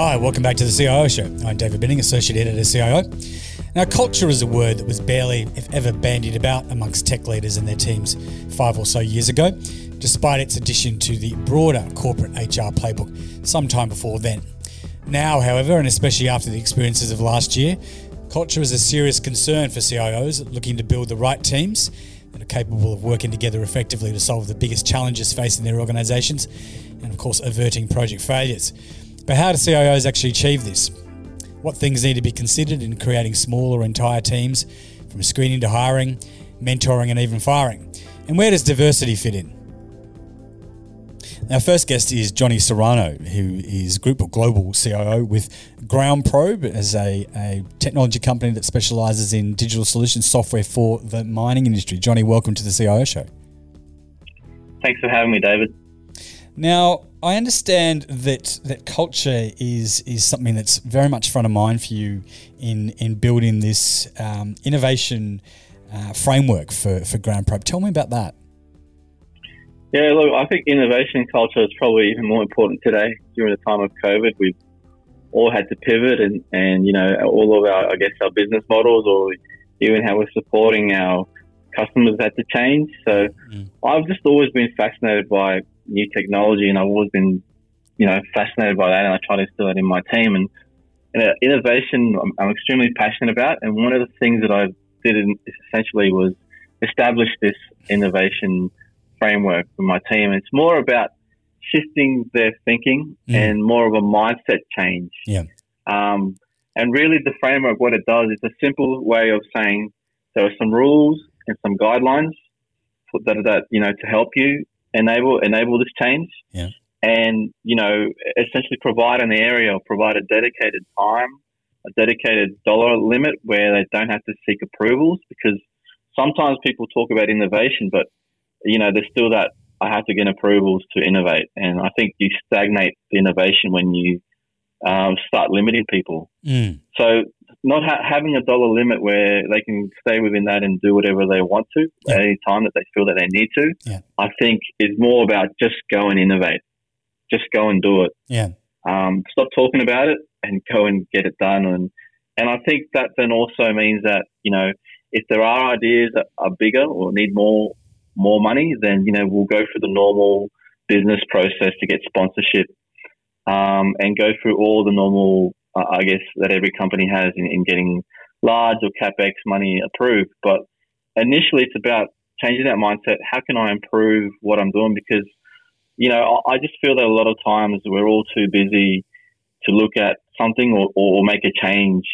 Hi, welcome back to the CIO Show. I'm David Binning, Associate Editor, CIO. Now, culture is a word that was barely, if ever, bandied about amongst tech leaders and their teams five or so years ago, despite its addition to the broader corporate HR playbook sometime before then. Now, however, and especially after the experiences of last year, culture is a serious concern for CIOs looking to build the right teams that are capable of working together effectively to solve the biggest challenges facing their organisations and, of course, averting project failures. But how do CIOs actually achieve this? What things need to be considered in creating small or entire teams, from screening to hiring, mentoring, and even firing? And where does diversity fit in? Our first guest is Johnny Serrano, who is Group or Global CIO with GroundProbe as a, a technology company that specialises in digital solutions software for the mining industry. Johnny, welcome to the CIO show. Thanks for having me, David. Now, I understand that that culture is is something that's very much front of mind for you in in building this um, innovation uh, framework for for GroundProbe. Tell me about that. Yeah, look, I think innovation culture is probably even more important today during the time of COVID. We've all had to pivot, and and you know all of our I guess our business models or even how we're supporting our customers had to change. So mm. I've just always been fascinated by new technology, and I've always been, you know, fascinated by that, and I try to instill that in my team. And, and innovation, I'm, I'm, extremely passionate about, and one of the things that I did essentially was establish this innovation framework for my team. It's more about shifting their thinking mm. and more of a mindset change. Yeah. Um, and really, the framework, what it does, is a simple way of saying there are some rules and some guidelines that that you know to help you enable enable this change. Yeah. And you know, essentially provide an area or provide a dedicated time, a dedicated dollar limit where they don't have to seek approvals because sometimes people talk about innovation, but you know, there's still that I have to get approvals to innovate, and I think you stagnate the innovation when you um, start limiting people. Mm. So not ha- having a dollar limit where they can stay within that and do whatever they want to yeah. at any time that they feel that they need to, yeah. I think is more about just go and innovate, just go and do it. Yeah. Um, stop talking about it and go and get it done. And and I think that then also means that you know if there are ideas that are bigger or need more more money, then you know we'll go through the normal business process to get sponsorship um, and go through all the normal I guess, that every company has in, in getting large or capex money approved. But initially, it's about changing that mindset. How can I improve what I'm doing? Because you know, I just feel that a lot of times we're all too busy to look at something or, or make a change.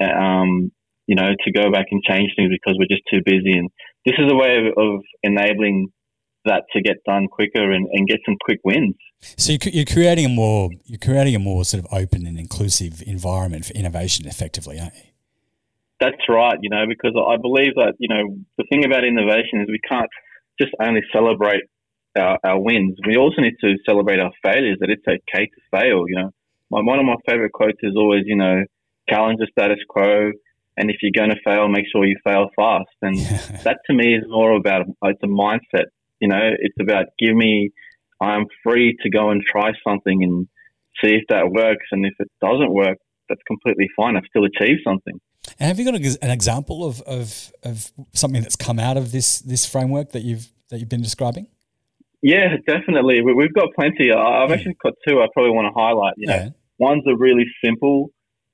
Um, you know, to go back and change things because we're just too busy. And this is a way of, of enabling that to get done quicker and, and get some quick wins. So you're creating a more you're creating a more sort of open and inclusive environment for innovation, effectively, aren't you? That's right. You know, because I believe that you know the thing about innovation is we can't just only celebrate our, our wins. We also need to celebrate our failures. That it's okay to fail. You know, my, one of my favorite quotes is always, you know, challenge the status quo. And if you're going to fail, make sure you fail fast. And that to me is more about it's a mindset you know, it's about give me, I'm free to go and try something and see if that works. And if it doesn't work, that's completely fine. I've still achieved something. And have you got an example of, of, of something that's come out of this this framework that you've that you've been describing? Yeah, definitely. We've got plenty. I've yeah. actually got two. I probably want to highlight. You know, yeah. one's a really simple,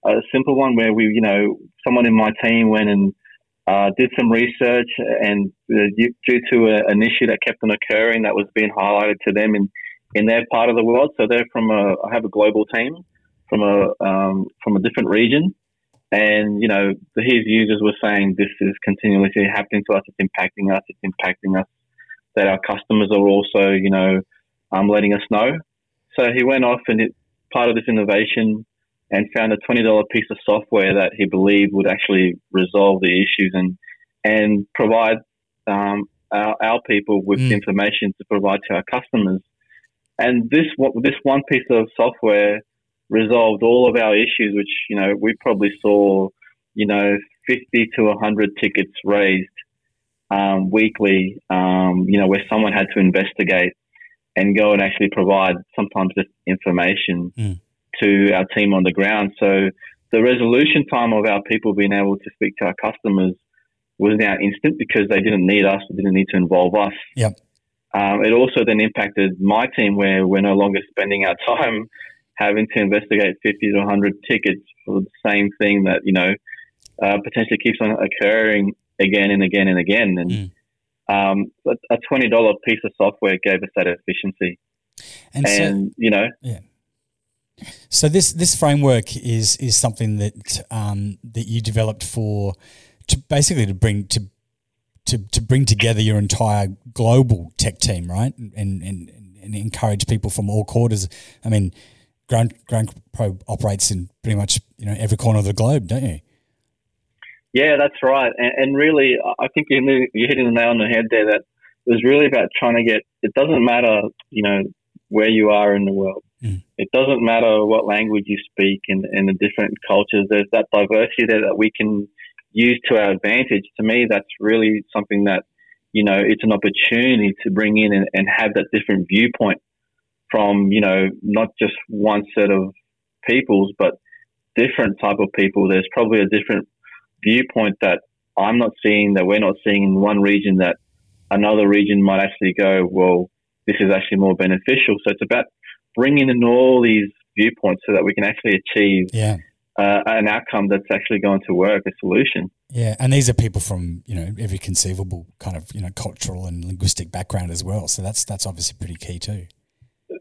a simple one where we, you know, someone in my team went and uh, did some research, and uh, due to a, an issue that kept on occurring, that was being highlighted to them in, in their part of the world. So they're from a, I have a global team from a um, from a different region, and you know his users were saying this is continuously happening to us. It's impacting us. It's impacting us. That our customers are also, you know, um, letting us know. So he went off and it, part of this innovation and found a $20 piece of software that he believed would actually resolve the issues and, and provide um, our, our, people with mm. information to provide to our customers. And this, this one piece of software resolved all of our issues, which, you know, we probably saw, you know, 50 to 100 tickets raised um, weekly, um, you know, where someone had to investigate and go and actually provide sometimes just information. Mm to our team on the ground. So the resolution time of our people being able to speak to our customers was now instant because they didn't need us, they didn't need to involve us. Yep. Um, it also then impacted my team where we're no longer spending our time having to investigate 50 to 100 tickets for the same thing that, you know, uh, potentially keeps on occurring again and again and again. And mm. um, a $20 piece of software gave us that efficiency. And, and so, you know, yeah. So this this framework is is something that um, that you developed for to basically to bring to to to bring together your entire global tech team, right? And and and encourage people from all quarters. I mean, Ground Ground Pro operates in pretty much you know every corner of the globe, don't you? Yeah, that's right. And, and really, I think you're hitting the nail on the head there. That it was really about trying to get. It doesn't matter, you know, where you are in the world. Mm. It doesn't matter what language you speak in, in the different cultures. There's that diversity there that we can use to our advantage. To me, that's really something that, you know, it's an opportunity to bring in and, and have that different viewpoint from, you know, not just one set of peoples, but different type of people. There's probably a different viewpoint that I'm not seeing, that we're not seeing in one region that another region might actually go, well, this is actually more beneficial. So it's about bringing in all these viewpoints so that we can actually achieve yeah. uh, an outcome that's actually going to work, a solution. Yeah, and these are people from you know every conceivable kind of you know cultural and linguistic background as well. So that's that's obviously pretty key too.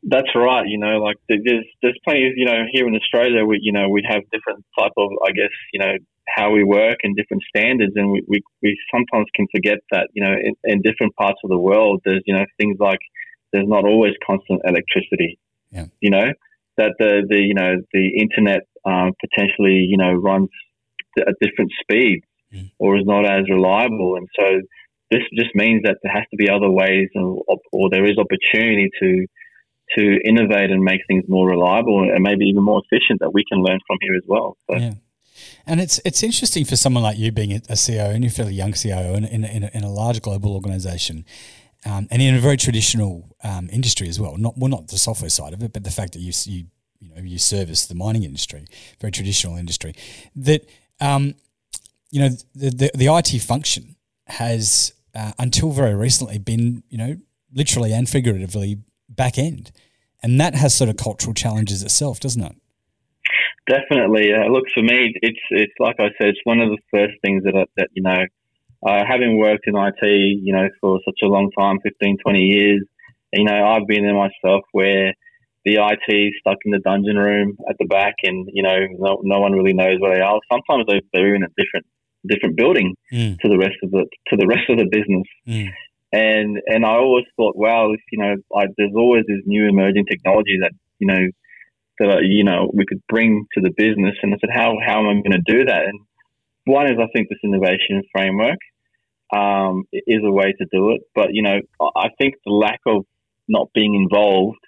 That's right. You know, like there's there's plenty of you know here in Australia, we you know we have different type of I guess you know how we work and different standards, and we, we, we sometimes can forget that you know in, in different parts of the world, there's you know things like there's not always constant electricity. Yeah. You know that the the you know the internet um, potentially you know runs at different speeds mm. or is not as reliable, and so this just means that there has to be other ways, or, or there is opportunity to to innovate and make things more reliable and maybe even more efficient that we can learn from here as well. So. Yeah. And it's it's interesting for someone like you being a CEO and you're a fairly young CEO in, in, in, a, in a large global organization um, and in a very traditional um, industry as well. Not well, not the software side of it, but the fact that you you you know you service the mining industry, very traditional industry. That um, you know the, the, the IT function has uh, until very recently been you know literally and figuratively back end, and that has sort of cultural challenges itself, doesn't it? Definitely. Uh, look, for me, it's it's like I said, it's one of the first things that I, that you know uh, having worked in IT, you know, for such a long time 15, 20 years, you know, I've been there myself where the IT is stuck in the dungeon room at the back and, you know, no, no one really knows where they are. Sometimes they, they're in a different different building mm. to the rest of the to the rest of the business. Mm. And and I always thought, wow, if, you know, like there's always this new emerging technology that you know that you know we could bring to the business. And I said, how how am I going to do that? And one is I think this innovation framework um, is a way to do it. But you know, I think the lack of not being involved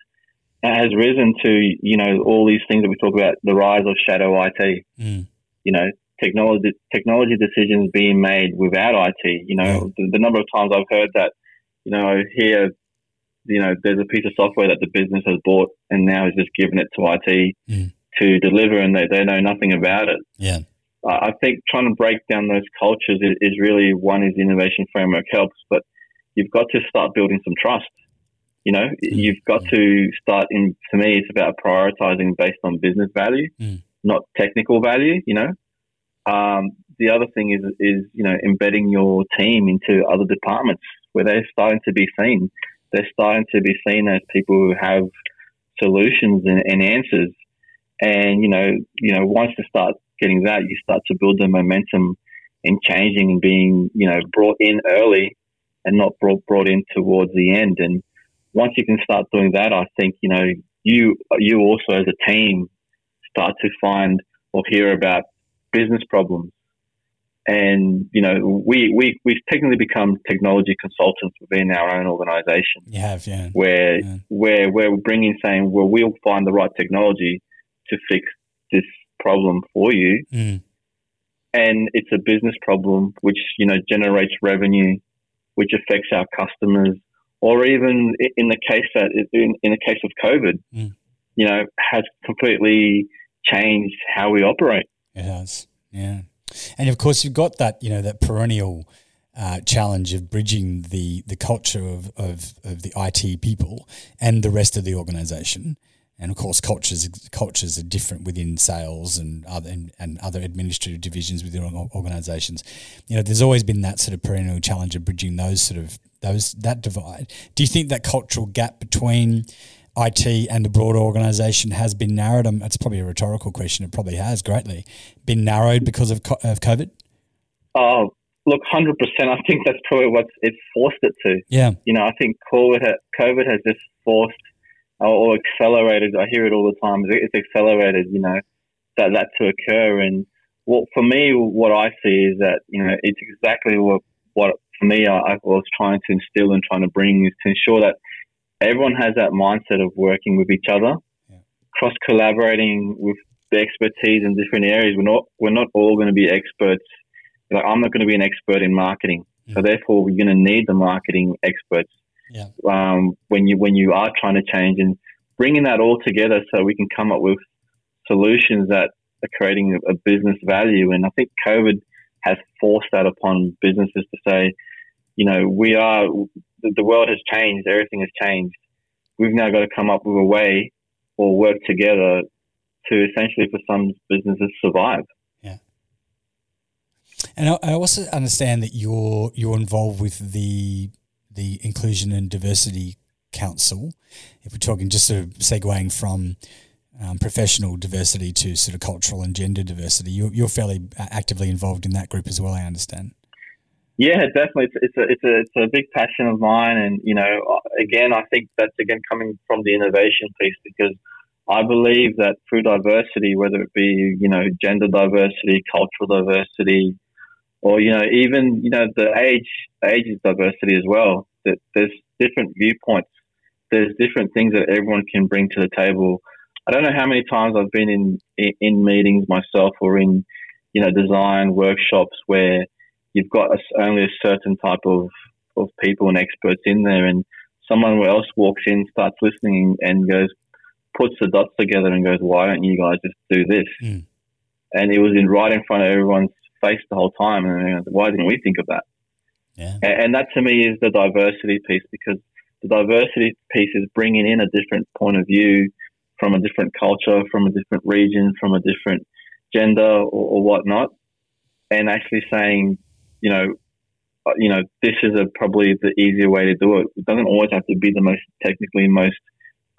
has risen to you know all these things that we talk about the rise of shadow IT. Mm. You know, technology technology decisions being made without IT. You know, yeah. the, the, number of times I've heard that. You know, here. You know, there's a piece of software that the business has bought and now is just giving it to IT mm. to deliver, and they, they know nothing about it. Yeah. I think trying to break down those cultures is, is really one is the innovation framework helps, but you've got to start building some trust. You know, mm. you've got to start in. For me, it's about prioritizing based on business value, mm. not technical value. You know, um, the other thing is is you know embedding your team into other departments where they're starting to be seen. They're starting to be seen as people who have solutions and, and answers. And you know, you know, once you start getting that, you start to build the momentum in changing and being, you know, brought in early and not brought brought in towards the end. And once you can start doing that, I think you know you you also as a team start to find or hear about business problems. And you know, we we we've technically become technology consultants within our own organisation. You have, yeah. Where yeah. where where we're bringing saying, well, we'll find the right technology to fix this problem for you. Mm. And it's a business problem which, you know, generates revenue, which affects our customers, or even in the case that in, in the case of COVID, mm. you know, has completely changed how we operate. It has, yeah. And of course, you've got that, you know, that perennial uh, challenge of bridging the the culture of, of, of the IT people and the rest of the organization. And of course, cultures cultures are different within sales and other and, and other administrative divisions within organisations. You know, there's always been that sort of perennial challenge of bridging those sort of those that divide. Do you think that cultural gap between IT and the broader organisation has been narrowed? Um, it's probably a rhetorical question. It probably has greatly been narrowed because of, of COVID. Oh, look, hundred percent. I think that's probably what it's forced it to. Yeah. You know, I think COVID COVID has just forced or accelerated. I hear it all the time. It's accelerated. You know, that that to occur. And what for me, what I see is that you know it's exactly what what for me I, I was trying to instill and trying to bring is to ensure that everyone has that mindset of working with each other, yeah. cross collaborating with the expertise in different areas. We're not we're not all going to be experts. Like I'm not going to be an expert in marketing, so therefore we're going to need the marketing experts. Yeah. Um, when you when you are trying to change and bringing that all together, so we can come up with solutions that are creating a business value. And I think COVID has forced that upon businesses to say, you know, we are the world has changed, everything has changed. We've now got to come up with a way or work together to essentially for some businesses survive. Yeah. And I also understand that you're you're involved with the the Inclusion and Diversity Council. If we're talking just sort of segueing from um, professional diversity to sort of cultural and gender diversity, you're, you're fairly actively involved in that group as well. I understand. Yeah, definitely. It's, it's a it's a it's a big passion of mine, and you know, again, I think that's again coming from the innovation piece because I believe that through diversity, whether it be you know gender diversity, cultural diversity, or you know even you know the age age diversity as well, that there's different viewpoints, there's different things that everyone can bring to the table. I don't know how many times I've been in in, in meetings myself or in you know design workshops where you've got a, only a certain type of, of people and experts in there, and someone else walks in, starts listening, and goes, puts the dots together and goes, "Why don't you guys just do this?" Mm. And it was in right in front of everyone's face the whole time, and why didn't we think of that? Yeah. And, and that to me is the diversity piece because the diversity piece is bringing in a different point of view from a different culture, from a different region, from a different gender or, or whatnot, and actually saying, you know, uh, you know, this is a, probably the easier way to do it. It doesn't always have to be the most technically most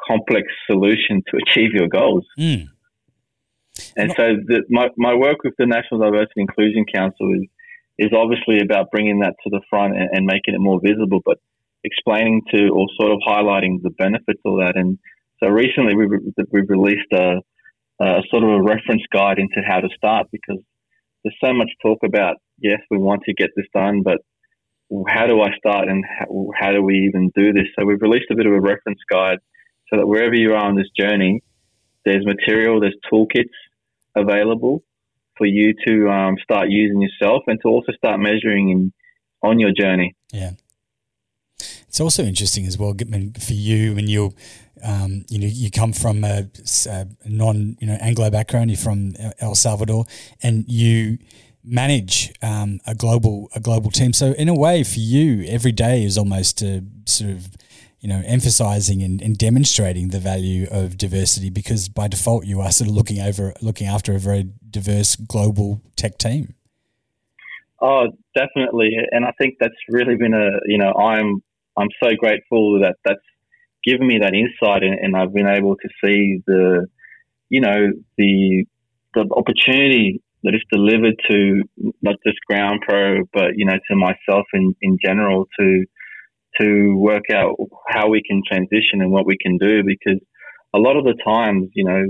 complex solution to achieve your goals. Mm. And so the, my, my work with the National Diversity Inclusion Council is, is obviously about bringing that to the front and, and making it more visible, but explaining to or sort of highlighting the benefits of that. And so recently we've, we've released a, a sort of a reference guide into how to start because there's so much talk about yes, we want to get this done, but how do I start and how, how do we even do this? So we've released a bit of a reference guide so that wherever you are on this journey, there's material, there's toolkits available for you to um, start using yourself and to also start measuring in, on your journey. Yeah. It's also interesting as well for you when you're, um, you know, you come from a, a non, you know, Anglo background. You're from El Salvador, and you manage um, a global a global team. So in a way, for you, every day is almost a sort of you know emphasizing and, and, demonstrating the value of diversity because by default you are sort of looking over looking after a very diverse global tech team. Oh, definitely, and I think that's really been a you know I'm I'm so grateful that that's given me that insight and, and I've been able to see the you know the the opportunity that is delivered to not just GroundProbe, but you know to myself in, in general to to work out how we can transition and what we can do because a lot of the times you know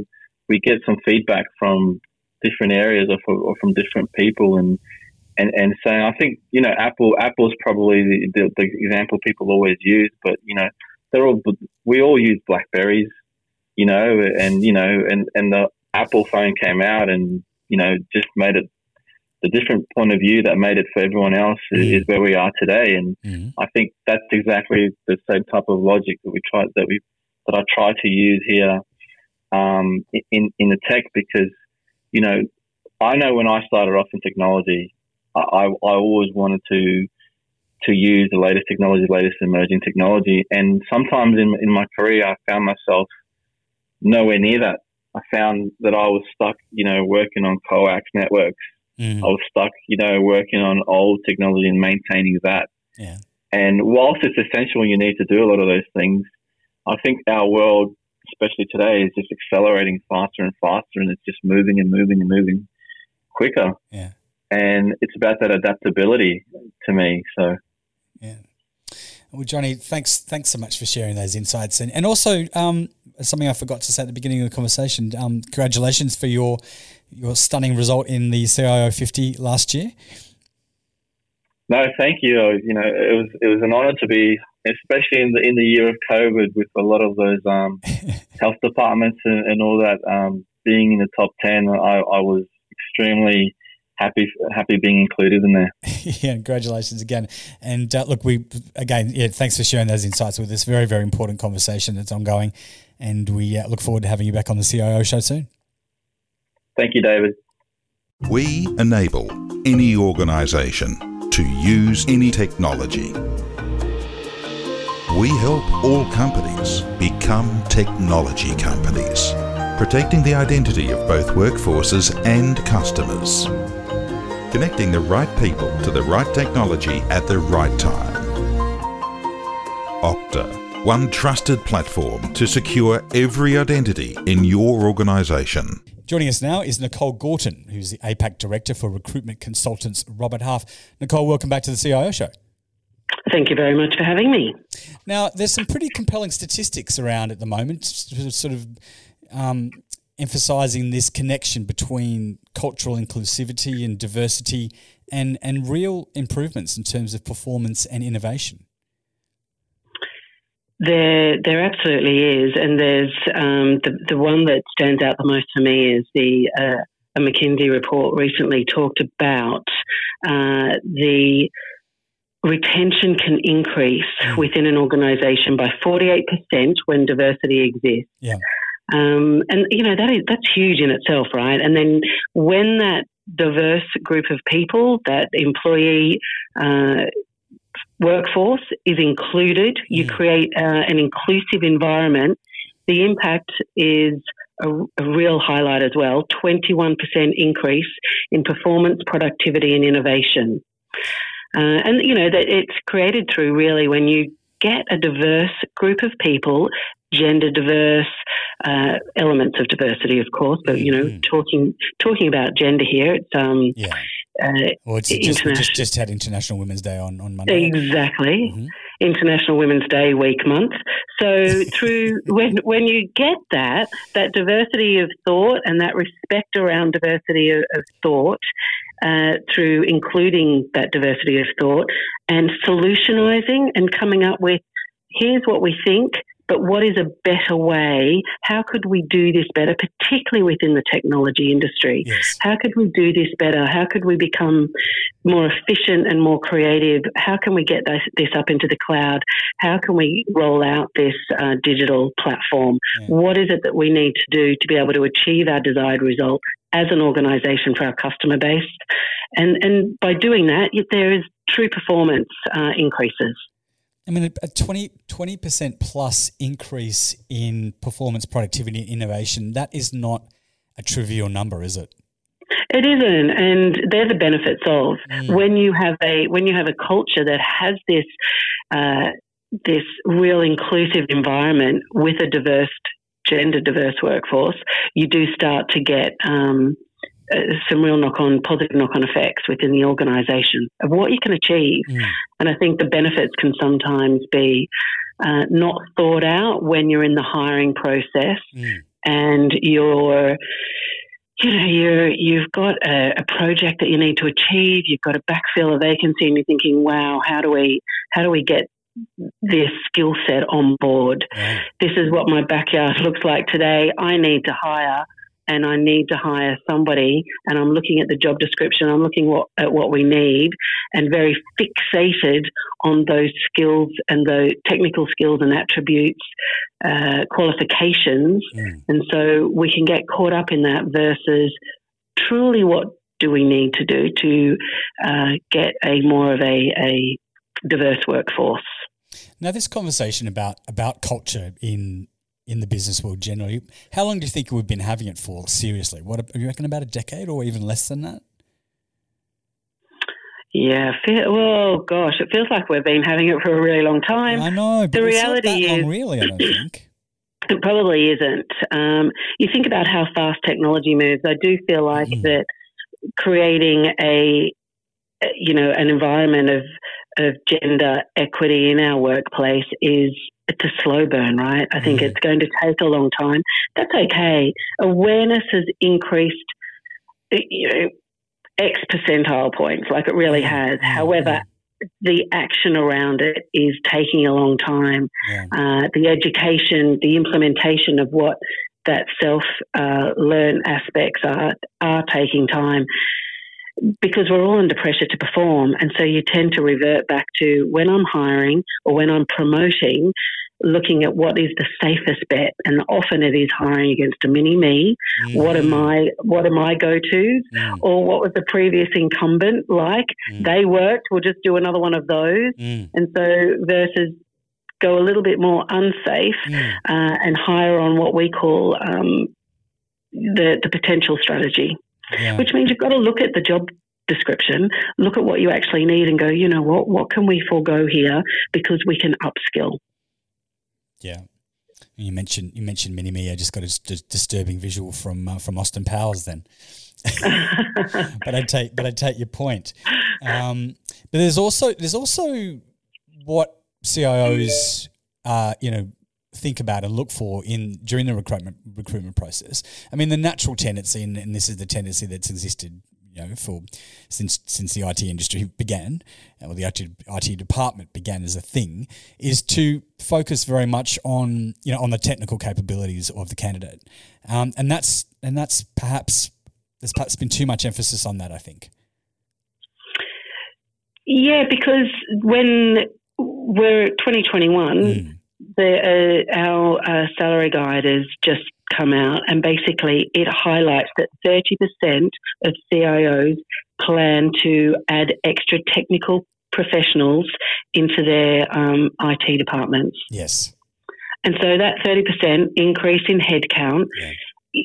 we get some feedback from different areas or, or from different people and and and saying I think you know Apple Apple's probably the, the, the example people always use, but you know they're all we all use Blackberries, you know, and you know and and the Apple phone came out and you know, just made it the different point of view that made it for everyone else mm. is, where we are today. And mm. I think that's exactly the same type of logic that we try that we that I try to use here um, in in the tech because you know I know when I started off in technology, I, I always wanted to to use the latest technology, latest emerging technology, and sometimes in in my career I found myself nowhere near that. I found that I was stuck, you know, working on coax networks. Mm. I was stuck, you know, working on old technology and maintaining that. Yeah. And whilst it's essential, you need to do a lot of those things. I think our world, especially today, is just accelerating faster and faster, and it's just moving and moving and moving quicker. Yeah. And it's about that adaptability to me. So. Yeah. Well, Johnny, thanks thanks so much for sharing those insights, and and also um, something I forgot to say at the beginning of the conversation. Um, congratulations for your your stunning result in the CIO 50 last year. No, thank you. You know, it was it was an honour to be, especially in the in the year of COVID, with a lot of those um, health departments and, and all that um, being in the top ten. I, I was extremely happy happy being included in there. yeah, congratulations again. And uh, look, we again, yeah, thanks for sharing those insights with us. Very very important conversation that's ongoing, and we uh, look forward to having you back on the CIO show soon. Thank you, David. We enable any organisation to use any technology. We help all companies become technology companies, protecting the identity of both workforces and customers. Connecting the right people to the right technology at the right time. Okta, one trusted platform to secure every identity in your organisation. Joining us now is Nicole Gorton, who's the APAC Director for Recruitment Consultants Robert Half. Nicole, welcome back to the CIO Show. Thank you very much for having me. Now, there's some pretty compelling statistics around at the moment, sort of um, emphasizing this connection between cultural inclusivity and diversity and, and real improvements in terms of performance and innovation. There, there absolutely is, and there's um, the the one that stands out the most for me is the uh, a McKinsey report recently talked about uh, the retention can increase mm. within an organisation by forty eight percent when diversity exists. Yeah. Um, and you know that is that's huge in itself, right? And then when that diverse group of people, that employee uh, workforce is included, you mm. create uh, an inclusive environment, the impact is a, a, real highlight as well 21% increase in performance, productivity, and innovation. Uh, and, you know, that it's created through really when you get a diverse group of people, gender diverse, uh, elements of diversity, of course, but you know, mm. talking talking about gender here, it's um, yeah. Uh, well, it's just, just, just had International Women's Day on, on Monday. Exactly. Mm-hmm. International Women's Day week month. So through when when you get that that diversity of thought and that respect around diversity of, of thought uh, through including that diversity of thought and solutionizing and coming up with here's what we think but what is a better way? How could we do this better, particularly within the technology industry? Yes. How could we do this better? How could we become more efficient and more creative? How can we get this, this up into the cloud? How can we roll out this uh, digital platform? Yeah. What is it that we need to do to be able to achieve our desired result as an organization for our customer base? And, and by doing that, there is true performance uh, increases. I mean, a 20 percent plus increase in performance, productivity, and innovation. That is not a trivial number, is it? It isn't, and they're the benefits of mm. when you have a when you have a culture that has this uh, this real inclusive environment with a diverse gender diverse workforce. You do start to get um, uh, some real knock on, positive knock on effects within the organisation of what you can achieve. Mm. And I think the benefits can sometimes be uh, not thought out when you're in the hiring process mm. and you're you know, you you've got a, a, project that you need to achieve. You've got to backfill a vacancy, and you're thinking, "Wow, how do we how do we get this skill set on board? This is what my backyard looks like today. I need to hire and I need to hire somebody, and I'm looking at the job description, I'm looking what, at what we need, and very fixated on those skills and the technical skills and attributes, uh, qualifications. Mm. And so we can get caught up in that versus truly what do we need to do to uh, get a more of a, a diverse workforce. Now, this conversation about about culture in in the business world generally, how long do you think we've been having it for? Seriously, what you reckon? About a decade or even less than that? Yeah, feel, well, gosh, it feels like we've been having it for a really long time. I know, but the reality is, long, really, I don't think. It probably isn't. Um, you think about how fast technology moves. I do feel like mm. that creating a you know an environment of of gender equity in our workplace is it's a slow burn, right? I think mm. it's going to take a long time. That's okay. Awareness has increased, you know, X percentile points, like it really has. Mm. However, the action around it is taking a long time. Yeah. Uh, the education, the implementation of what that self uh, learn aspects are are taking time because we're all under pressure to perform. And so you tend to revert back to when I'm hiring or when I'm promoting, looking at what is the safest bet. And often it is hiring against a mini me. Mm. What am I what are my go tos? Mm. Or what was the previous incumbent like? Mm. They worked, we'll just do another one of those. Mm. And so versus go a little bit more unsafe mm. uh, and hire on what we call um, the, the potential strategy yeah. which means you've got to look at the job description, look at what you actually need, and go, you know what, what can we forego here because we can upskill. Yeah. You mentioned you mentioned Mini Me. I just got a d- disturbing visual from uh, from Austin Powers then. but I take but I take your point. Um, but there's also there's also what CIOs uh, you know think about and look for in during the recruitment recruitment process. I mean, the natural tendency, and, and this is the tendency that's existed, you know, for since since the IT industry began, or the IT, IT department began as a thing, is to focus very much on you know on the technical capabilities of the candidate, um, and that's and that's perhaps there's perhaps been too much emphasis on that. I think. Yeah, because when we're 2021. Mm the, uh, our uh, salary guide is just come out, and basically it highlights that 30% of CIOs plan to add extra technical professionals into their um, IT departments. Yes. And so that 30% increase in headcount, yeah.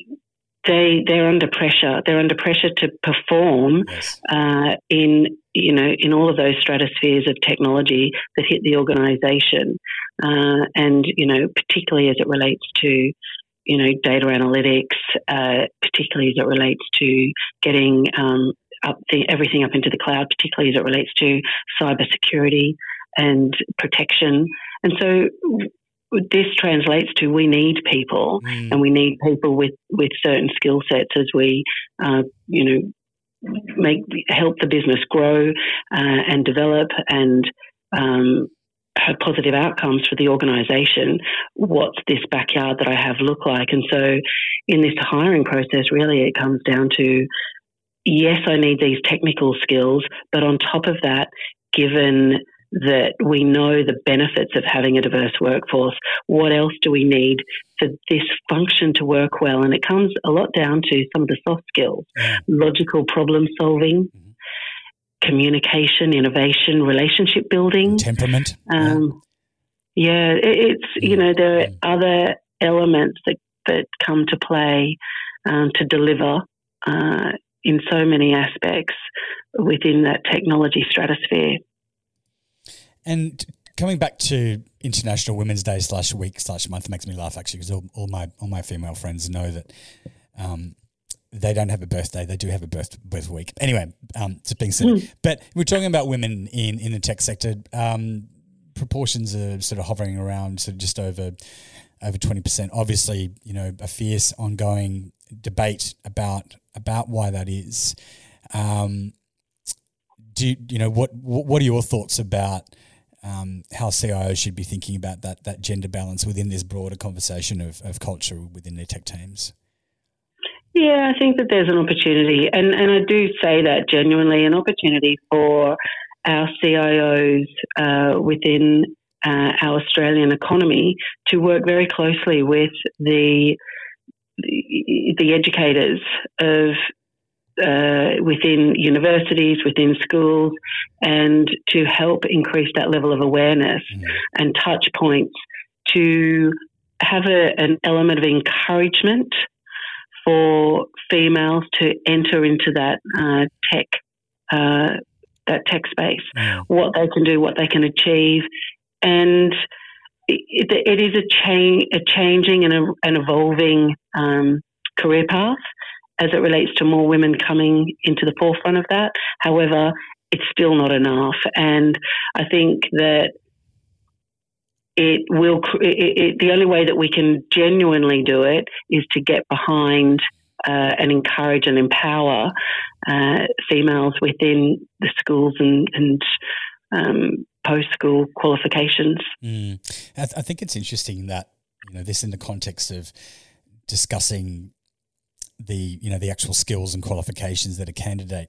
they, they're under pressure. They're under pressure to perform yes. uh, in you know, in all of those stratospheres of technology that hit the organisation, uh, and you know, particularly as it relates to, you know, data analytics, uh, particularly as it relates to getting um, up the, everything up into the cloud, particularly as it relates to cybersecurity and protection, and so this translates to we need people mm. and we need people with, with certain skill sets as we uh, you know make help the business grow uh, and develop and um, have positive outcomes for the organisation. What's this backyard that I have look like? And so, in this hiring process, really, it comes down to yes, I need these technical skills, but on top of that, given that we know the benefits of having a diverse workforce. What else do we need for this function to work well? And it comes a lot down to some of the soft skills logical problem solving, mm-hmm. Communication, innovation, relationship building, temperament. Um, yeah. yeah, it, it's, you know, there are other elements that, that come to play um, to deliver. Uh, in so many aspects within that technology stratosphere. And coming back to International Women's Day slash week slash month makes me laugh actually because all, all, my all my female friends know that um, they don't have a birthday; they do have a birth birth week. Anyway, um, just being said, mm. but we're talking about women in in the tech sector. Um, proportions are sort of hovering around sort of just over over twenty percent. Obviously, you know, a fierce ongoing debate about about why that is. Um, do you, you know what what are your thoughts about um, how CIOs should be thinking about that that gender balance within this broader conversation of, of culture within their tech teams? Yeah, I think that there's an opportunity, and, and I do say that genuinely an opportunity for our CIOs uh, within uh, our Australian economy to work very closely with the the, the educators of uh, within universities, within schools, and to help increase that level of awareness mm. and touch points to have a, an element of encouragement for females to enter into that uh, tech uh, that tech space, mm. what they can do, what they can achieve, and it, it is a change, a changing and a, an evolving um, career path as it relates to more women coming into the forefront of that. However, it's still not enough, and I think that it will. It, it, the only way that we can genuinely do it is to get behind uh, and encourage and empower uh, females within the schools and, and um, post school qualifications. Mm. I, th- I, think it's interesting that you know this in the context of discussing the you know the actual skills and qualifications that a candidate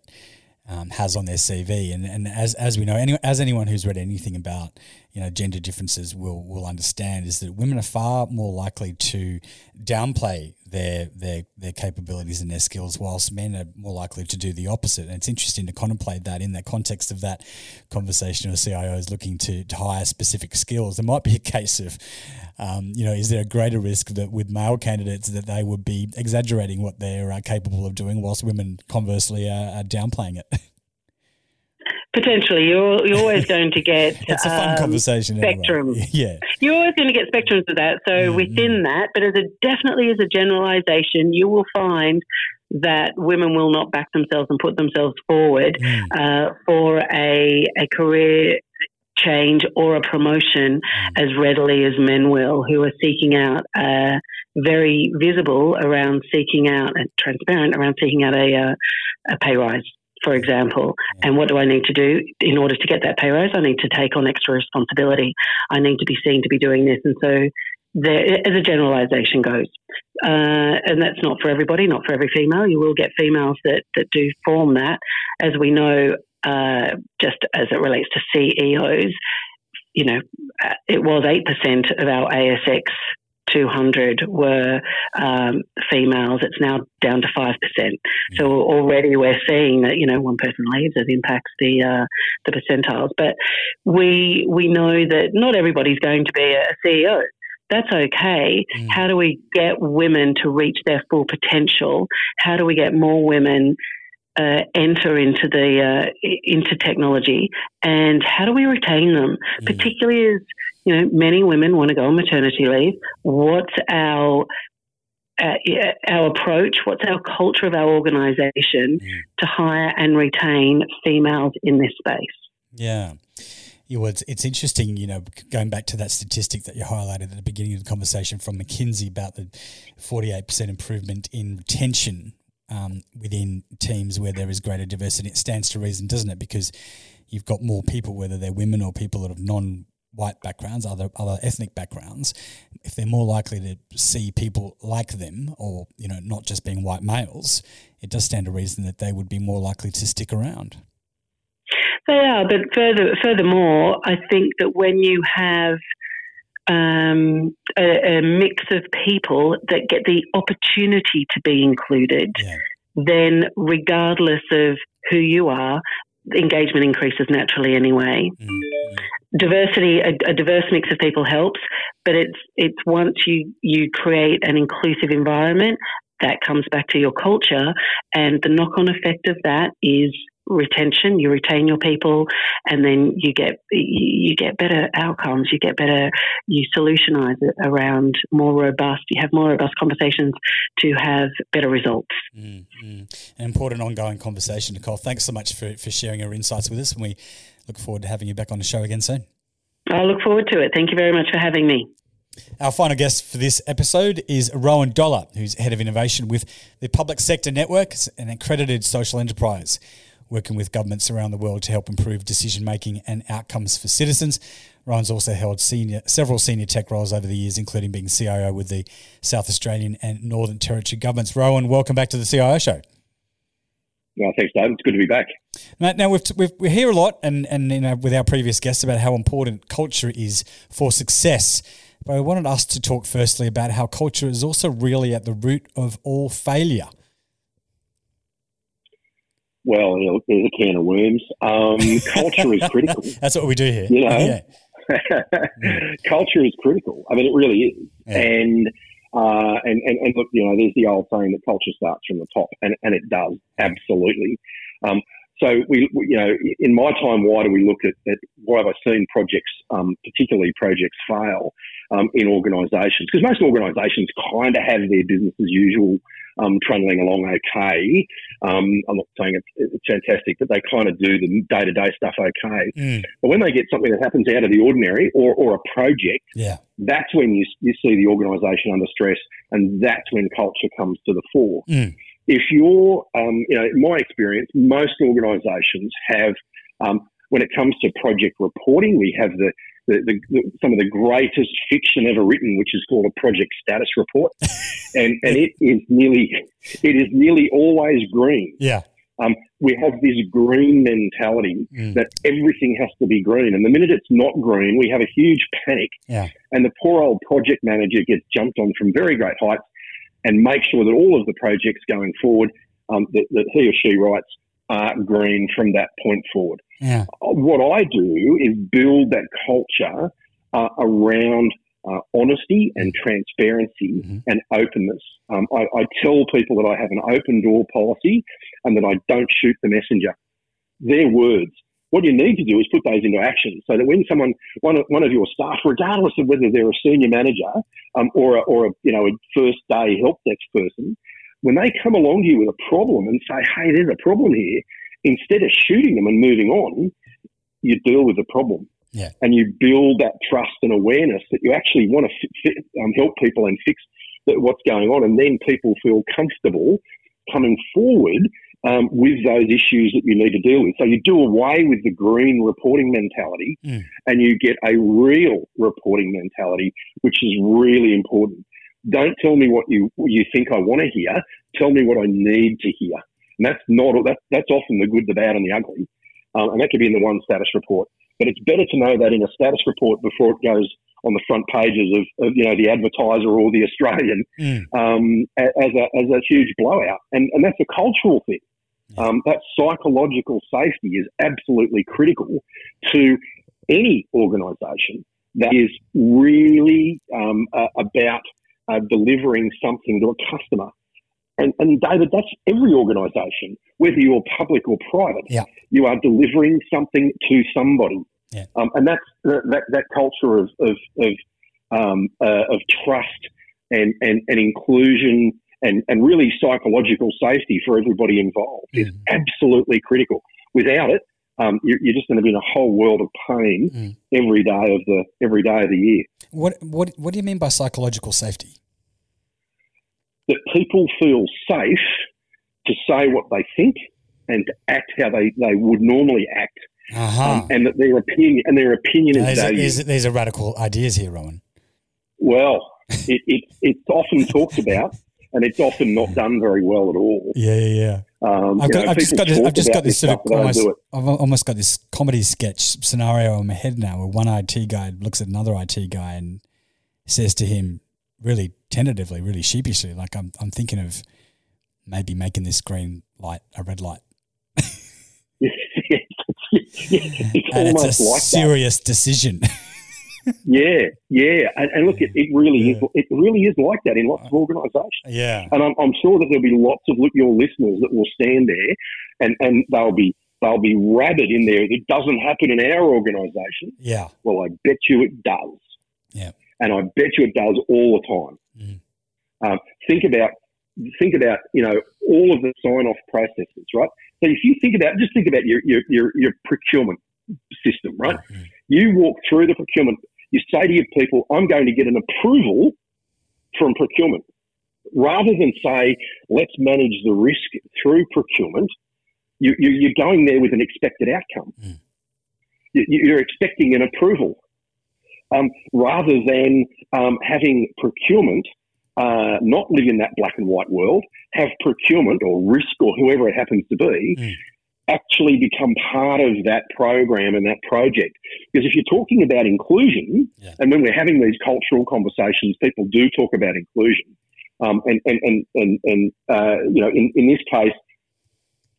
um, has on their CV. And, and as, as we know, any, as anyone who's read anything about you know gender differences will will understand, is that women are far more likely to downplay their their their capabilities and their skills, whilst men are more likely to do the opposite. And it's interesting to contemplate that in the context of that conversation of CIOs looking to, to hire specific skills. There might be a case of, um, you know, is there a greater risk that with male candidates that they would be exaggerating what they're uh, capable of doing, whilst women conversely are, are downplaying it? Potentially, you're you're always going to get it's a fun um, conversation spectrum. Anyway. Yeah, you're always going to get spectrums of that. So mm-hmm. within that, but as a definitely as a generalisation, you will find that women will not back themselves and put themselves forward mm. uh, for a a career change or a promotion mm. as readily as men will, who are seeking out. Uh, very visible around seeking out and transparent around seeking out a, uh, a pay rise for example. And what do I need to do in order to get that pay rise? I need to take on extra responsibility. I need to be seen to be doing this. And so, there, as a generalization goes, uh, and that's not for everybody, not for every female. You will get females that, that do form that. As we know, uh, just as it relates to CEOs, you know, uh, it was 8% of our ASX 200 were um, females. It's now down to 5%. So already we're seeing that, you know, one person leaves, it impacts the, uh, the percentiles. But we, we know that not everybody's going to be a CEO. That's okay. Mm. How do we get women to reach their full potential? How do we get more women uh, enter into the uh, into technology, and how do we retain them? Mm. Particularly as you know, many women want to go on maternity leave. What's our uh, our approach? What's our culture of our organisation mm. to hire and retain females in this space? Yeah. Yeah, well, it's, it's interesting, you know, going back to that statistic that you highlighted at the beginning of the conversation from McKinsey about the 48% improvement in retention um, within teams where there is greater diversity. It stands to reason, doesn't it? Because you've got more people, whether they're women or people that have non white backgrounds, other other ethnic backgrounds, if they're more likely to see people like them, or you know, not just being white males, it does stand to reason that they would be more likely to stick around. They are, but further furthermore, I think that when you have um, a, a, mix of people that get the opportunity to be included, yeah. then regardless of who you are, engagement increases naturally anyway. Mm-hmm. Diversity, a, a, diverse mix of people helps, but it's it's once you you create an inclusive environment that comes back to your culture, and the knock on effect of that is retention. You retain your people, and then you get you get better outcomes. You get better. You solutionize it around more robust. You have more robust conversations to have better results. Mm-hmm. An important ongoing conversation, Nicole. Thanks so much for for sharing your insights with us, and we look forward to having you back on the show again soon. I look forward to it. Thank you very much for having me. Our final guest for this episode is Rowan Dollar, who's head of innovation with the Public Sector Network, an accredited social enterprise. Working with governments around the world to help improve decision making and outcomes for citizens. Rowan's also held senior, several senior tech roles over the years, including being CIO with the South Australian and Northern Territory governments. Rowan, welcome back to the CIO show. Well, thanks, Dave. It's good to be back. Now, now we've, we've, we hear a lot, and and you know, with our previous guests about how important culture is for success. But I wanted us to talk firstly about how culture is also really at the root of all failure. Well, you know, there's a can of worms. Um, culture is critical. That's what we do here. You know, yeah. culture is critical. I mean, it really is. Yeah. And, uh, and, and, and look, you know, there's the old saying that culture starts from the top, and, and it does, absolutely. Um, so we, we, you know, in my time, why do we look at, at why have I seen projects, um, particularly projects fail um, in organisations? Because most organisations kind of have their business as usual um, trundling along okay. Um, I'm not saying it's, it's, fantastic, but they kind of do the day to day stuff okay. Mm. But when they get something that happens out of the ordinary or, or a project, yeah. that's when you, you see the organisation under stress, and that's when culture comes to the fore. Mm. If you're, um, you know, in my experience, most organisations have, um, when it comes to project reporting, we have the the, the, the, some of the greatest fiction ever written, which is called a project status report, and and it is nearly it is nearly always green. Yeah. Um, we have this green mentality mm. that everything has to be green, and the minute it's not green, we have a huge panic. Yeah. And the poor old project manager gets jumped on from very great heights, and make sure that all of the projects going forward um, that, that he or she writes are green from that point forward. Yeah. What I do is build that culture uh, around uh, honesty and transparency mm-hmm. and openness. Um, I, I, tell people that I have an open door policy and that I don't shoot the messenger. Their words. What you need to do is put those into action so that when someone, one of, one of your staff, regardless of whether they're a senior manager um, or, a, or a, you know, a first day help desk person, when they come along to you with a problem and say, hey, there's a problem here, instead of shooting them and moving on, you deal with the problem. Yeah. And you build that trust and awareness that you actually want to um, help people and fix what's going on. And then people feel comfortable coming forward um, with those issues that you need to deal with. So you do away with the green reporting mentality mm. and you get a real reporting mentality, which is really important. Don't tell me what you what you think I want to hear. Tell me what I need to hear. And that's not that, that's often the good, the bad, and the ugly. Um, and that could be in the one status report. But it's better to know that in a status report before it goes on the front pages of, of you know the Advertiser or the Australian mm. um, as a as a huge blowout. And and that's a cultural thing. Um, that psychological safety is absolutely critical to any organisation that is really um, uh, about uh, delivering something to a customer. And, and David, that's every organisation, whether you're public or private. Yeah. You are delivering something to somebody. Yeah. Um, and that's that, that culture of, of, of, um, uh, of trust and, and, and inclusion and, and really psychological safety for everybody involved mm. is absolutely critical. Without it, um, you're, you're, just going to be in a whole world of pain mm. every day of the every day of the year. What what what do you mean by psychological safety? That people feel safe to say what they think and to act how they, they would normally act, uh-huh. um, and that their opinion and their opinion is valued. These are radical ideas here, Rowan. Well, it, it, it's often talked about, and it's often not done very well at all. Yeah, yeah, yeah. Um, I've, got, know, I've just got this. I've just got this sort of almost, I've almost got this comedy sketch scenario in my head now, where one IT guy looks at another IT guy and says to him, really tentatively, really sheepishly, like I'm, I'm thinking of maybe making this green light a red light. it's and it's a like serious decision. yeah, yeah, and, and look, it, it really yeah. is. It really is like that in lots of organisations. Yeah, and I'm, I'm sure that there'll be lots of your listeners that will stand there, and and they'll be they'll be rabid in there. It doesn't happen in our organisation. Yeah. Well, I bet you it does. Yeah. And I bet you it does all the time. Mm. Um, think about think about you know all of the sign off processes, right? So if you think about just think about your your your, your procurement system, right? Mm-hmm. You walk through the procurement you say to your people, I'm going to get an approval from procurement. Rather than say, let's manage the risk through procurement, You, you, are going there with an expected outcome. Mm. You, are expecting an approval um, rather than um, having procurement uh, not live in that black and white world, have procurement or risk or whoever it happens to be. Mm. Actually, become part of that program and that project. Because if you're talking about inclusion, yeah. and when we're having these cultural conversations, people do talk about inclusion. Um, and, and, and, and, and uh, you know, in, in this case,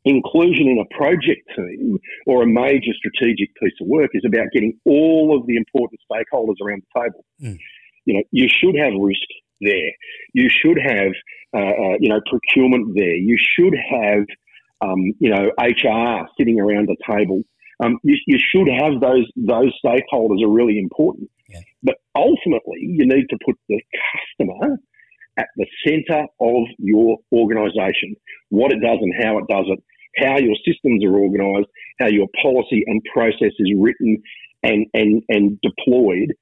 inclusion in a project team or a major strategic piece of work is about getting all of the important stakeholders around the table. Mm. You know, you should have risk there. You should have, uh, uh, you know, procurement there. You should have, um, you know, HR sitting around the table. Um, you, you, should have those those stakeholders are really important. Yeah. But ultimately, you need to put the customer at the centre of your organisation. What it does and how it does it, how your systems are organised, how your policy and process is written and and and deployed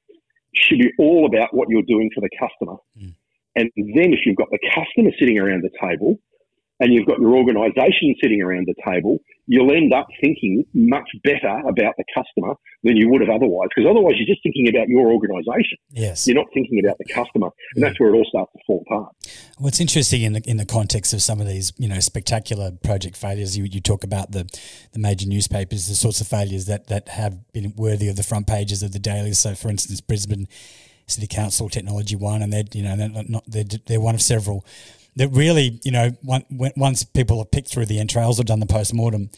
should be all about what you're doing for the customer. Mm. And then if you've got the customer sitting around the table and you've got your organisation sitting around the table, you'll end up thinking much better about the customer than you would have otherwise. Because otherwise, you're just thinking about your organisation. Yes, you're not thinking about the customer, and that's where it all starts to fall apart. What's interesting in the in the context of some of these, you know, spectacular project failures, you, you talk about the the major newspapers, the sorts of failures that that have been worthy of the front pages of the dailies. So, for instance, Brisbane City Council Technology One, and they're you know they're not they're, they're one of several that really, you know, once people have picked through the entrails or done the post mortem,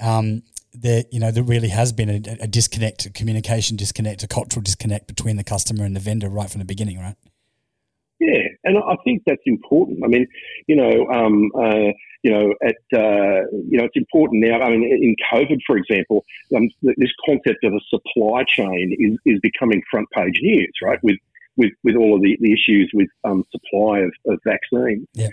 um, there, you know, there really has been a, a, disconnect, a communication disconnect, a cultural disconnect between the customer and the vendor right from the beginning, right? Yeah, and I think that's important. I mean, you know, um, uh, you know, at uh, you know, it's important now. I mean, in COVID, for example, um, this concept of a supply chain is is becoming front page news, right? With with, with all of the, the issues with um, supply of, of vaccines. Yeah.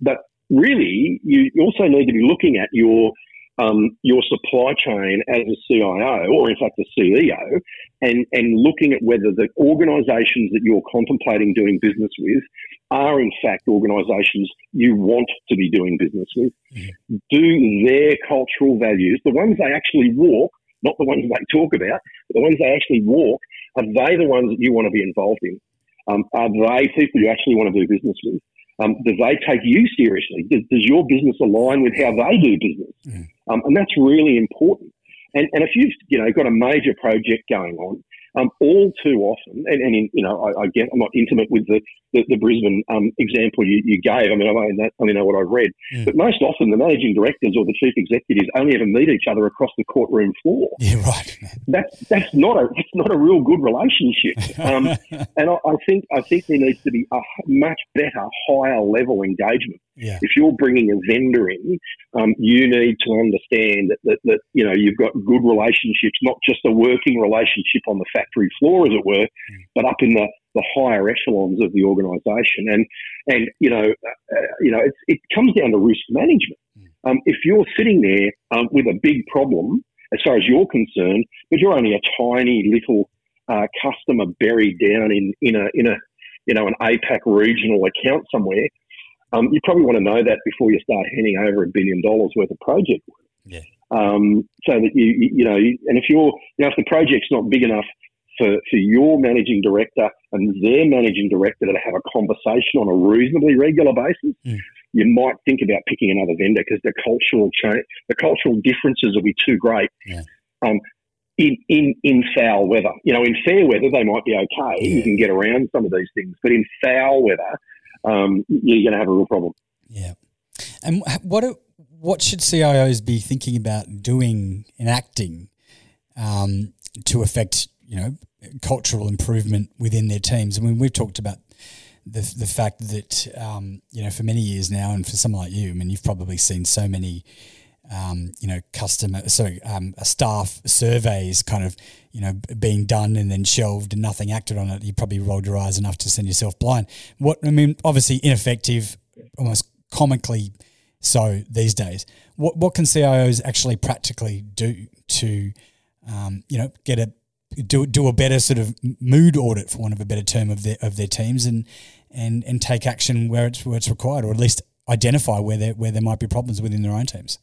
But really, you also need to be looking at your um, your supply chain as a CIO, or in fact a CEO, and, and looking at whether the organisations that you're contemplating doing business with are in fact organisations you want to be doing business with. Mm-hmm. Do their cultural values, the ones they actually walk, not the ones they talk about, but the ones they actually walk, are they the ones that you want to be involved in? Um, are they people you actually want to do business with? Um, do they take you seriously? Does, does, your business align with how they do business? Mm. Um, and that's really important. And, and if you've you know got a major project going on, um, all too often, and, and in, you know, I, I, get I'm not intimate with the the, the Brisbane um, example you, you, gave. I mean, I only, only know what I've read, mm. but most often the managing directors or the chief executives only ever meet each other across the courtroom floor. Yeah, right. That's that's not a that's not a real good relationship. Um, and I, I, think I think there needs to be a much better, higher level engagement. Yeah. If you're bringing a vendor in, um, you need to understand that, that, that, you know you've got good relationships, not just a working relationship on the factory floor, as it were, mm. but up in the, the higher echelons of the organisation. And and you know uh, you know it comes down to risk management. Mm. Um, if you're sitting there um, with a big problem, as far as you're concerned, but you're only a tiny little uh, customer buried down in in a in a you know an APAC regional account somewhere um, you probably want to know that before you start handing over a billion dollars worth of project work. Yeah. Um, so that you, you, you know, and if you're, you know, if the project's not big enough for, for your managing director and their managing director to have a conversation on a reasonably regular basis, mm. you might think about picking another vendor because the cultural change, the cultural differences will be too great. Yeah. Um, in, in, in foul weather, you know, in fair weather they might be okay. Yeah. You can get around some of these things, but in foul weather, um, you're going to have a real problem. Yeah. And what what should CIOs be thinking about doing, enacting um, to affect you know cultural improvement within their teams? I mean, we've talked about the the fact that um, you know for many years now, and for someone like you, I mean, you've probably seen so many um, you know, customer, sorry, um, staff surveys kind of, you know, being done and then shelved and nothing acted on it, you probably rolled your eyes enough to send yourself blind. What, I mean, obviously ineffective, almost comically so these days. What, what can CIOs actually practically do to, um, you know, get a, do, do a better sort of mood audit, for want of a better term, of their, of their teams and, and, and take action where it's, where it's required, or at least identify where there, where there might be problems within their own teams?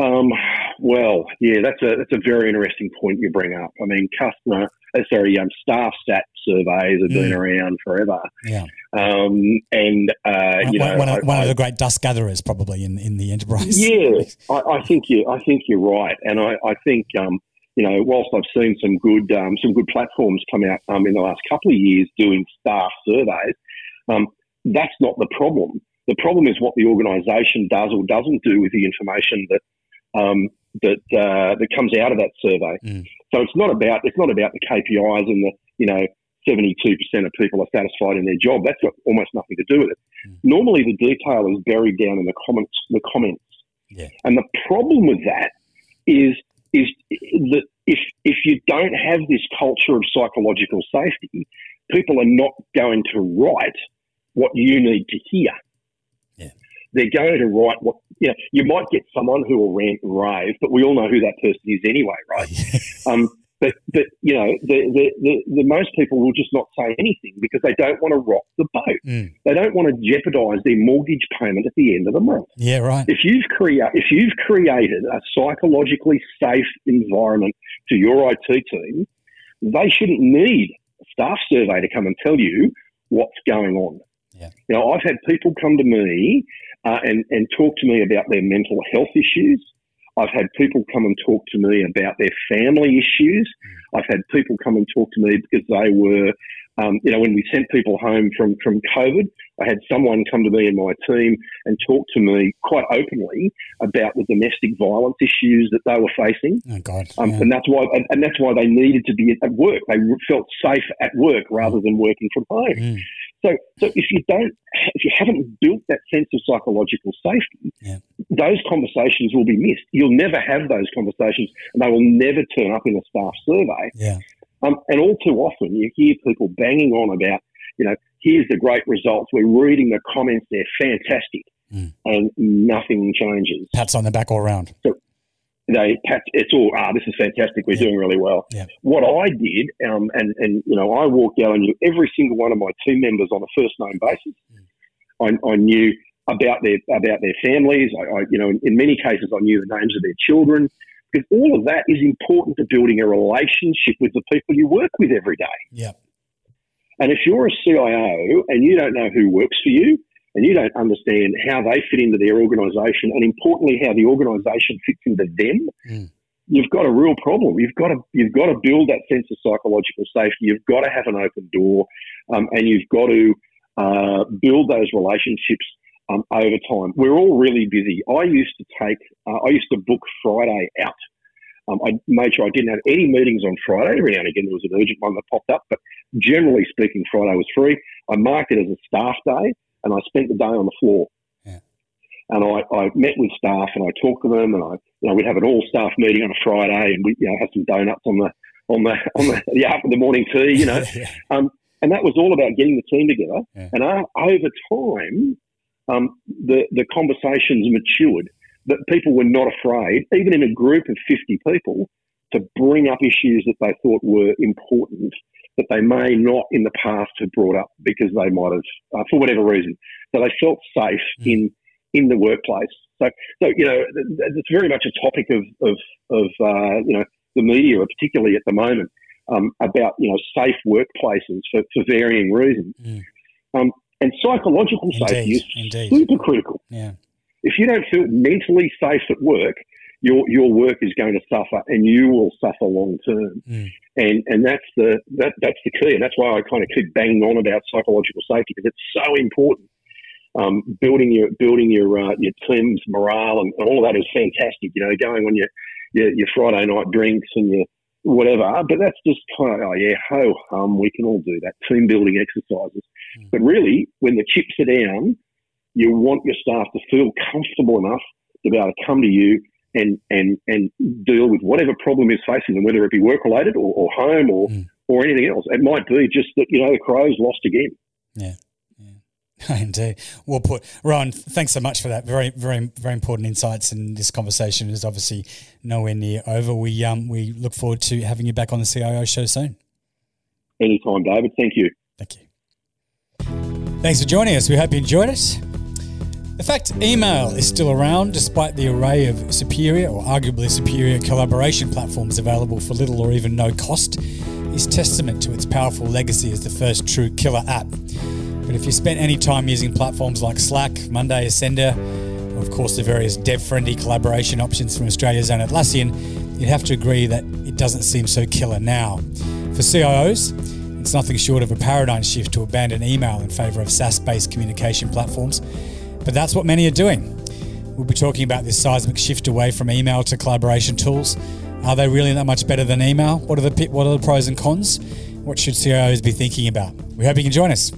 Um, well, yeah, that's a that's a very interesting point you bring up. I mean, customer, uh, sorry, um, staff stat surveys have been mm. around forever. Yeah, um, and uh, one, you know, one, of, one I, of, the great dust gatherers, probably in, in the enterprise. Yeah, I, I think you I think you're right, and I, I think um, you know, whilst I've seen some good um, some good platforms come out um, in the last couple of years doing staff surveys, um, that's not the problem. The problem is what the organisation does or doesn't do with the information that um, that uh, that comes out of that survey. Mm. So it's not about it's not about the KPIs and the you know seventy two percent of people are satisfied in their job. That's got almost nothing to do with it. Mm. Normally, the detail is buried down in the comments. The comments, yeah. and the problem with that is is that if if you don't have this culture of psychological safety, people are not going to write what you need to hear. They're going to write what you know, you might get someone who will rant and rave, but we all know who that person is anyway, right? um, but but you know, the, the, the, the, most people will just not say anything because they don't want to rock the boat. Mm. They don't want to jeopardise their mortgage payment at the end of the month. Yeah, right. If you've created if you've created a psychologically safe environment to your IT team, they shouldn't need a staff survey to come and tell you what's going on. Yeah. You know, I've had people come to me uh, and and talk to me about their mental health issues. I've had people come and talk to me about their family issues. Mm. I've had people come and talk to me because they were, um, you know, when we sent people home from, from COVID, I had someone come to me and my team and talk to me quite openly about the domestic violence issues that they were facing. Oh God! Um, And that's why, and, and, that's why they needed to be at work. They felt safe at work rather than working from home. Mm. So, so if you don't, if you haven't built that sense of psychological safety, yeah. those conversations will be missed. You'll never have those conversations, and they will never turn up in a staff survey. Yeah. Um, and all too often, you hear people banging on about, you know, here's the great results. We're reading the comments; they're fantastic, mm. and nothing changes. Pats on the back all around. So, they pat, it's all ah this is fantastic we're yeah. doing really well yeah. what i did um, and and you know i walked out and knew every single one of my team members on a first name basis mm. I, I, knew about their about their families I, I, you know in, in, many cases i knew the names of their children because all of that is important to building a relationship with the people you work with every day yeah and if you're a cio and you don't know who works for you and you don't understand how they fit into their organisation, and importantly, how the organisation fits into them, mm. you've got a real problem. You've got to you've got to build that sense of psychological safety. You've got to have an open door, um, and you've got to uh, build those relationships um, over time. We're all really busy. I used to take uh, I used to book Friday out. Um, I made sure I didn't have any meetings on Friday. Every now and again, there was an urgent one that popped up, but generally speaking, Friday was free. I marked it as a staff day and I spent the day on the floor. Yeah. And I, I met with staff and I talked to them and I, you know, we'd have an all staff meeting on a Friday and we, you know, have some donuts on the, on the, on the, the after the morning tea, you know. yeah. um, and that was all about getting the team together. Yeah. And uh, over time, um, the, the conversations matured that people were not afraid, even in a group of 50 people, to bring up issues that they thought were important that they may not in the past have brought up because they might have, uh, for whatever reason. So they felt safe mm. in in the workplace. So, so you know, it's very much a topic of of, of uh, you know the media, particularly at the moment, um, about you know safe workplaces for, for varying reasons. Mm. Um, and psychological indeed, safety is indeed. super critical. Yeah. If you don't feel mentally safe at work, your your work is going to suffer, and you will suffer long term. Mm. And and that's the that that's the key, and that's why I kind of keep banging on about psychological safety because it's so important. Um, building your building your uh, your team's morale and, and, all of that is fantastic. You know, going on your your, your Friday night drinks and your whatever, but that's just kind of oh yeah, ho hum. We can all do that team building exercises. Mm. But really, when the chips are down, you want your staff to feel comfortable enough to be able to come to you and and and deal with whatever problem is facing them, whether it be work related or, or, home or mm. or anything else. It might be just that you know the Crows lost again. Yeah. yeah. Indeed. Well put. Rowan, thanks so much for that. Very, very, very important insights. And this conversation is obviously nowhere near over. We um we look forward to having you back on the CIO show soon. Anytime, David. Thank you. Thank you. Thanks for joining us. We hope you enjoyed it. In fact, email is still around despite the array of superior or arguably superior collaboration platforms available for little or even no cost is testament to its powerful legacy as the first true killer app. But if you spent any time using platforms like Slack, Monday, Ascender, or of course the various dev-friendly collaboration options from Australia's own Atlassian, you'd have to agree that it doesn't seem so killer now. For CIOs, it's nothing short of a paradigm shift to abandon email in favour of SaaS-based communication platforms but that's what many are doing. We'll be talking about this seismic shift away from email to collaboration tools. Are they really that much better than email? What are the what are the pros and cons? What should CIOs be thinking about? We hope you can join us.